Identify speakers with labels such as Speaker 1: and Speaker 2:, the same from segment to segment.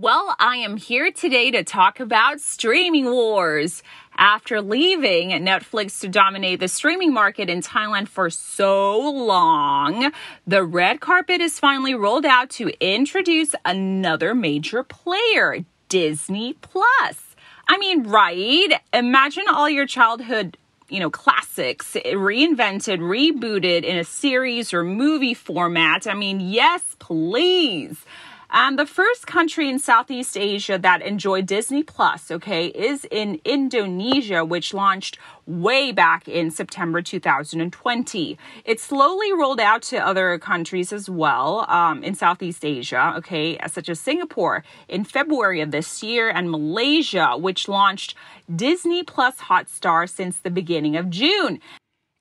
Speaker 1: Well, I am here today to talk about streaming wars. After leaving Netflix to dominate the streaming market in Thailand for so long, the red carpet is finally rolled out to introduce another major player, Disney Plus. I mean, right? Imagine all your childhood you know, classics reinvented, rebooted in a series or movie format. I mean, yes, please. Um, the first country in Southeast Asia that enjoyed Disney Plus, okay, is in Indonesia, which launched way back in September 2020. It slowly rolled out to other countries as well um, in Southeast Asia, okay, such as Singapore in February of this year and Malaysia, which launched Disney Plus Hotstar since the beginning of June.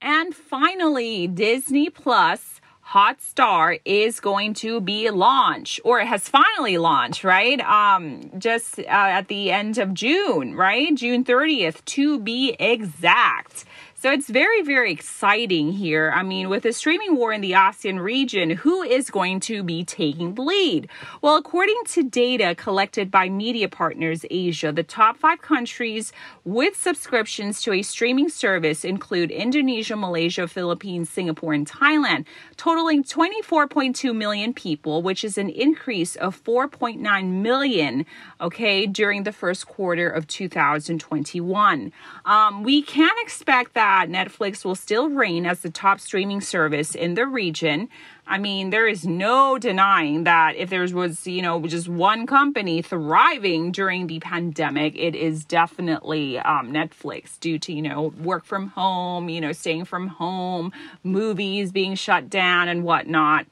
Speaker 1: And finally, Disney Plus Hotstar is going to be launched or it has finally launched, right? Um, just uh, at the end of June, right? June 30th to be exact. So it's very, very exciting here. I mean, with the streaming war in the ASEAN region, who is going to be taking the lead? Well, according to data collected by Media Partners Asia, the top five countries with subscriptions to a streaming service include Indonesia, Malaysia, Philippines, Singapore, and Thailand, totaling 24.2 million people, which is an increase of 4.9 million, okay, during the first quarter of 2021. Um, we can expect that Netflix will still reign as the top streaming service in the region. I mean, there is no denying that if there was, you know, just one company thriving during the pandemic, it is definitely um, Netflix due to, you know, work from home, you know, staying from home, movies being shut down and whatnot.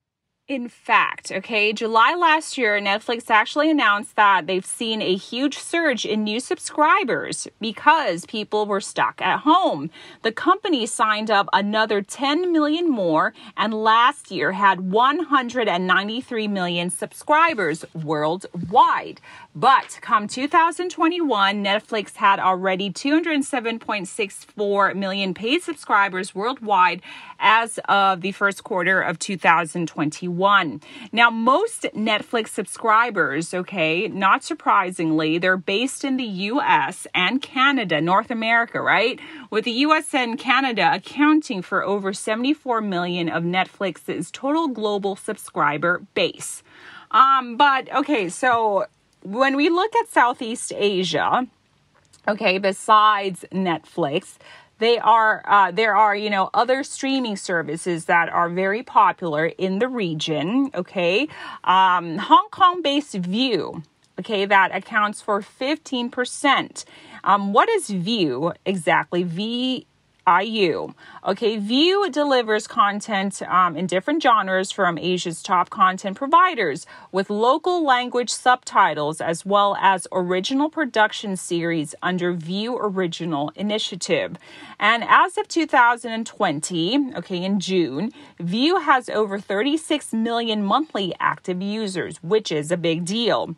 Speaker 1: In fact, okay, July last year, Netflix actually announced that they've seen a huge surge in new subscribers because people were stuck at home. The company signed up another 10 million more and last year had 193 million subscribers worldwide. But come 2021, Netflix had already 207.64 million paid subscribers worldwide as of the first quarter of 2021. Now, most Netflix subscribers, okay, not surprisingly, they're based in the US and Canada, North America, right? With the US and Canada accounting for over 74 million of Netflix's total global subscriber base. Um, but okay, so when we look at Southeast Asia, okay, besides Netflix, they are uh, there are you know other streaming services that are very popular in the region. Okay, um, Hong Kong-based Viu Okay, that accounts for fifteen percent. Um, what is Viu exactly? V IU. Okay, Viu delivers content um, in different genres from Asia's top content providers with local language subtitles as well as original production series under Viu Original Initiative. And as of 2020, okay, in June, Viu has over 36 million monthly active users, which is a big deal.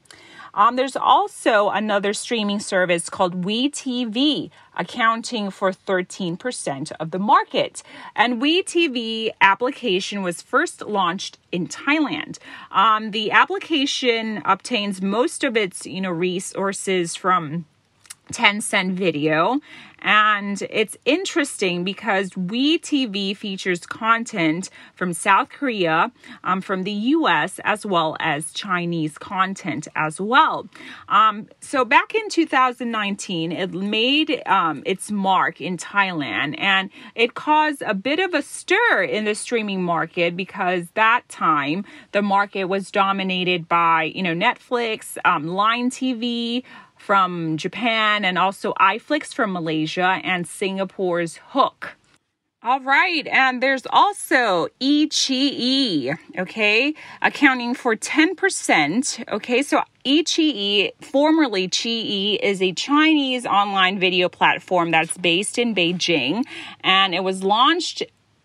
Speaker 1: Um, there's also another streaming service called WeTV, accounting for 13% of the market. And WeTV application was first launched in Thailand. Um, the application obtains most of its, you know, resources from Tencent Video. And it's interesting because WeTV features content from South Korea, um, from the US, as well as Chinese content as well. Um, so back in 2019, it made um, its mark in Thailand and it caused a bit of a stir in the streaming market because that time the market was dominated by, you know, Netflix, um, Line TV, from Japan and also iFlix from Malaysia and Singapore's HOOQ. All right, and there's also iQIYI, okay, accounting for 10%. Okay, so iQIYI, formerly Qiyi, is a Chinese online video platform that's based in Beijing, and it was launched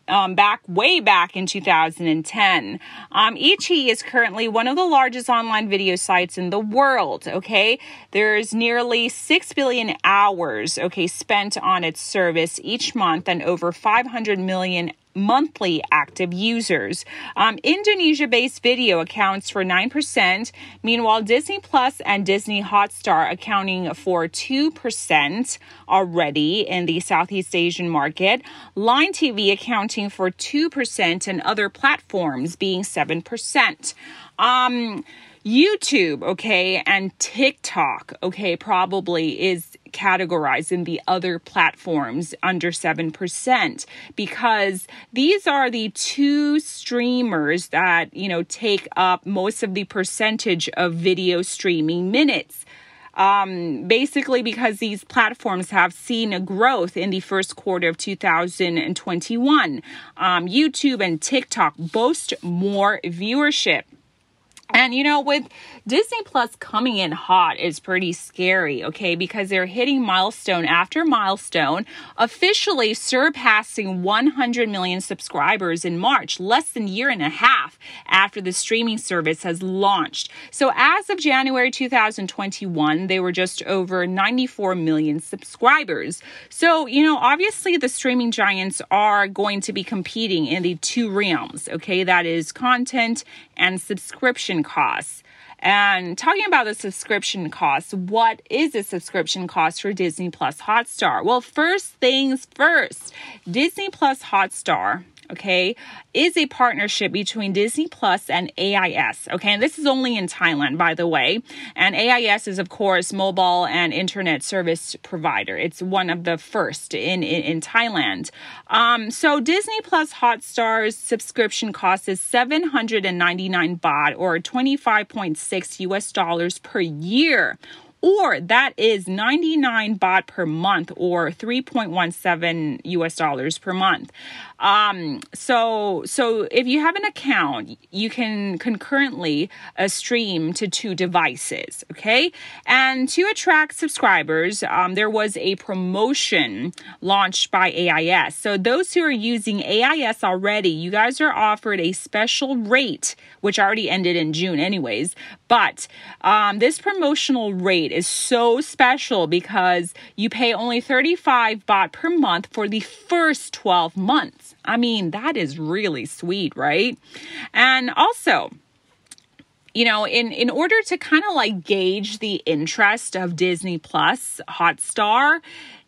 Speaker 1: um, back way back in 2010. Um, iQIYI is currently one of the largest online video sites in the world. Okay, there's nearly six billion hours okay spent on its service each month, and over 500 million monthly active users. Um, Indonesia based Vidio accounts for 9%. Meanwhile, Disney Plus and Disney Hotstar accounting for 2% already in the Southeast Asian market. Line TV accounting for 2%, and other platforms being 7%. Um, YouTube, okay, and TikTok, okay, probably is categorized in the other platforms under 7% because these are the two streamers that, you know, take up most of the percentage of video streaming minutes. Um, basically because these platforms have seen a growth in the first quarter of 2021. Um, YouTube and TikTok boast more viewership. And you know, with Disney Plus coming in hot is pretty scary, okay? Because they're hitting milestone after milestone, officially surpassing 100 million subscribers in March, less than a year and a half after the streaming service has launched. So as of January 2021, they were just over 94 million subscribers. So, you know, obviously the streaming giants are going to be competing in the two realms, okay? That is content and subscription costs. And talking about the subscription costs, what is a subscription cost for Disney Plus Hotstar? Well, first things first, Disney Plus Hotstar okay, is a partnership between Disney Plus and AIS. Okay, and this is only in Thailand, by the way. And AIS is, of course, mobile and internet service provider. It's one of the first in in, in Thailand. Um, so Disney Plus Hotstar's subscription cost is 799 baht or 25.6 US dollars per year or that is 99 baht per month or 3.17 US dollars per month. Um, so so if you have an account, you can concurrently uh, stream to two devices. Okay, and to attract subscribers, um, there was a promotion launched by AIS. So those who are using AIS already, you guys are offered a special rate, which already ended in June, anyways. But um, this promotional rate is so special because you pay only 35 baht per month for the first 12 months. I mean, that is really sweet, right? And also, you know, in in order to kind of like gauge the interest of Disney Plus Hotstar,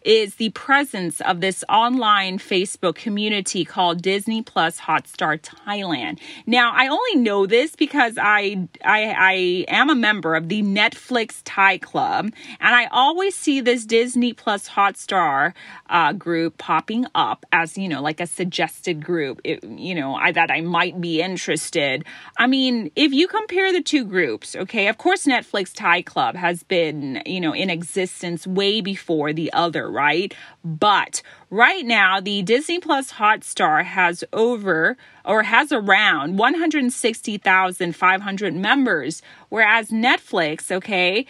Speaker 1: is the presence of this online Facebook community called Disney Plus Hotstar Thailand. Now, I only know this because I, I, I am a member of the Netflix Thai Club, and I always see this Disney Plus Hotstar uh, group popping up as you know, like a suggested group. It, you know, I, that I might be interested. I mean, if you compare the two groups, okay, of course, Netflix Thai Club has been you know in existence way before the other right? But right now, the Disney Plus Hotstar has over or has around 160,500 members, whereas Netflix, okay,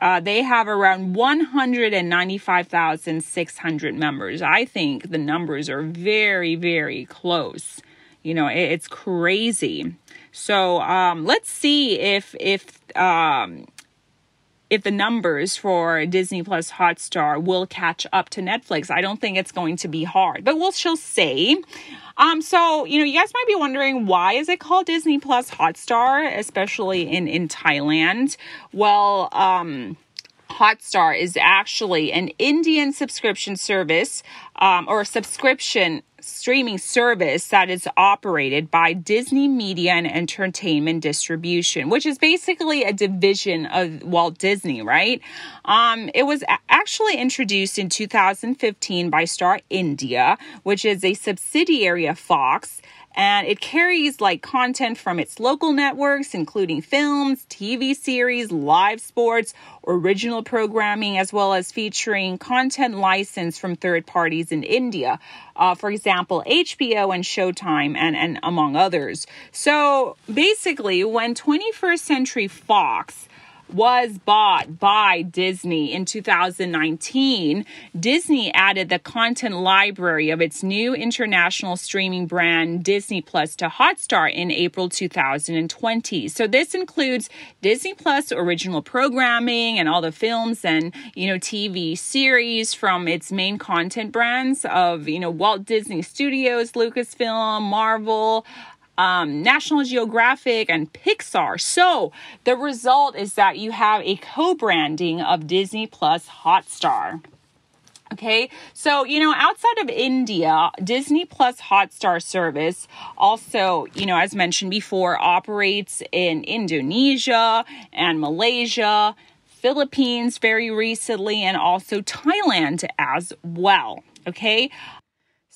Speaker 1: uh, they have around 195,600 members. I think the numbers are very, very close. You know, it, it's crazy. So um, let's see if if um, if the numbers for Disney Plus Hotstar will catch up to Netflix. I don't think it's going to be hard, but we'll she'll say. Um, so you know, you guys might be wondering why is it called Disney Plus Hotstar, especially in in Thailand. Well, um, Hotstar is actually an Indian subscription service um, or a subscription streaming service that is operated by Disney Media and Entertainment Distribution, which is basically a division of Walt Disney, right? Um, it was actually introduced in 2015 by Star India, which is a subsidiary of Fox and it carries like content from its local networks, including films, TV series, live sports, original programming, as well as featuring content licensed from third parties in India. Uh, for example, HBO and Showtime, and, and among others. So basically, when 21st Century Fox was bought by Disney in 2019, Disney added the content library of its new international streaming brand Disney Plus to Hotstar in April 2020. So this includes Disney Plus original programming and all the films and, you know, TV series from its main content brands of, you know, Walt Disney Studios, Lucasfilm, Marvel, um, National Geographic, and Pixar. So the result is that you have a co branding of Disney Plus Hotstar. Okay, so you know, outside of India, Disney Plus Hotstar service also, you know, as mentioned before, operates in Indonesia and Malaysia, Philippines very recently, and also Thailand as well. Okay,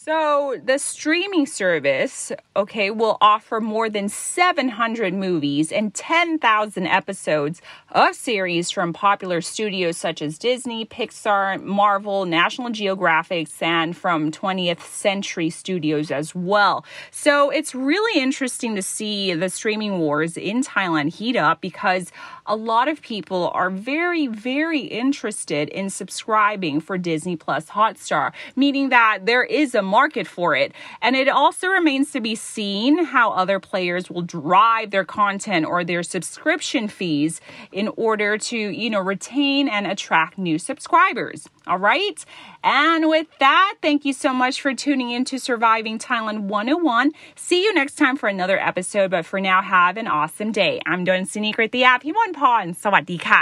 Speaker 1: so, the streaming service, okay, will offer more than 700 movies and 10,000 episodes of series from popular studios such as Disney, Pixar, Marvel, National Geographic, and from 20th Century Studios as well. So, it's really interesting to see the streaming wars in Thailand heat up because a lot of people are very, very interested in subscribing for Disney Plus Hotstar, meaning that there is a market for it. And it also remains to be seen how other players will drive their content or their subscription fees in order to, you know, retain and attract new subscribers. All right. And with that, thank you so much for tuning in to Surviving Thailand 101. See you next time for another episode. But for now, have an awesome day. I'm Don Sinikrit the app. พี่มนพรสวัสดีค่ะ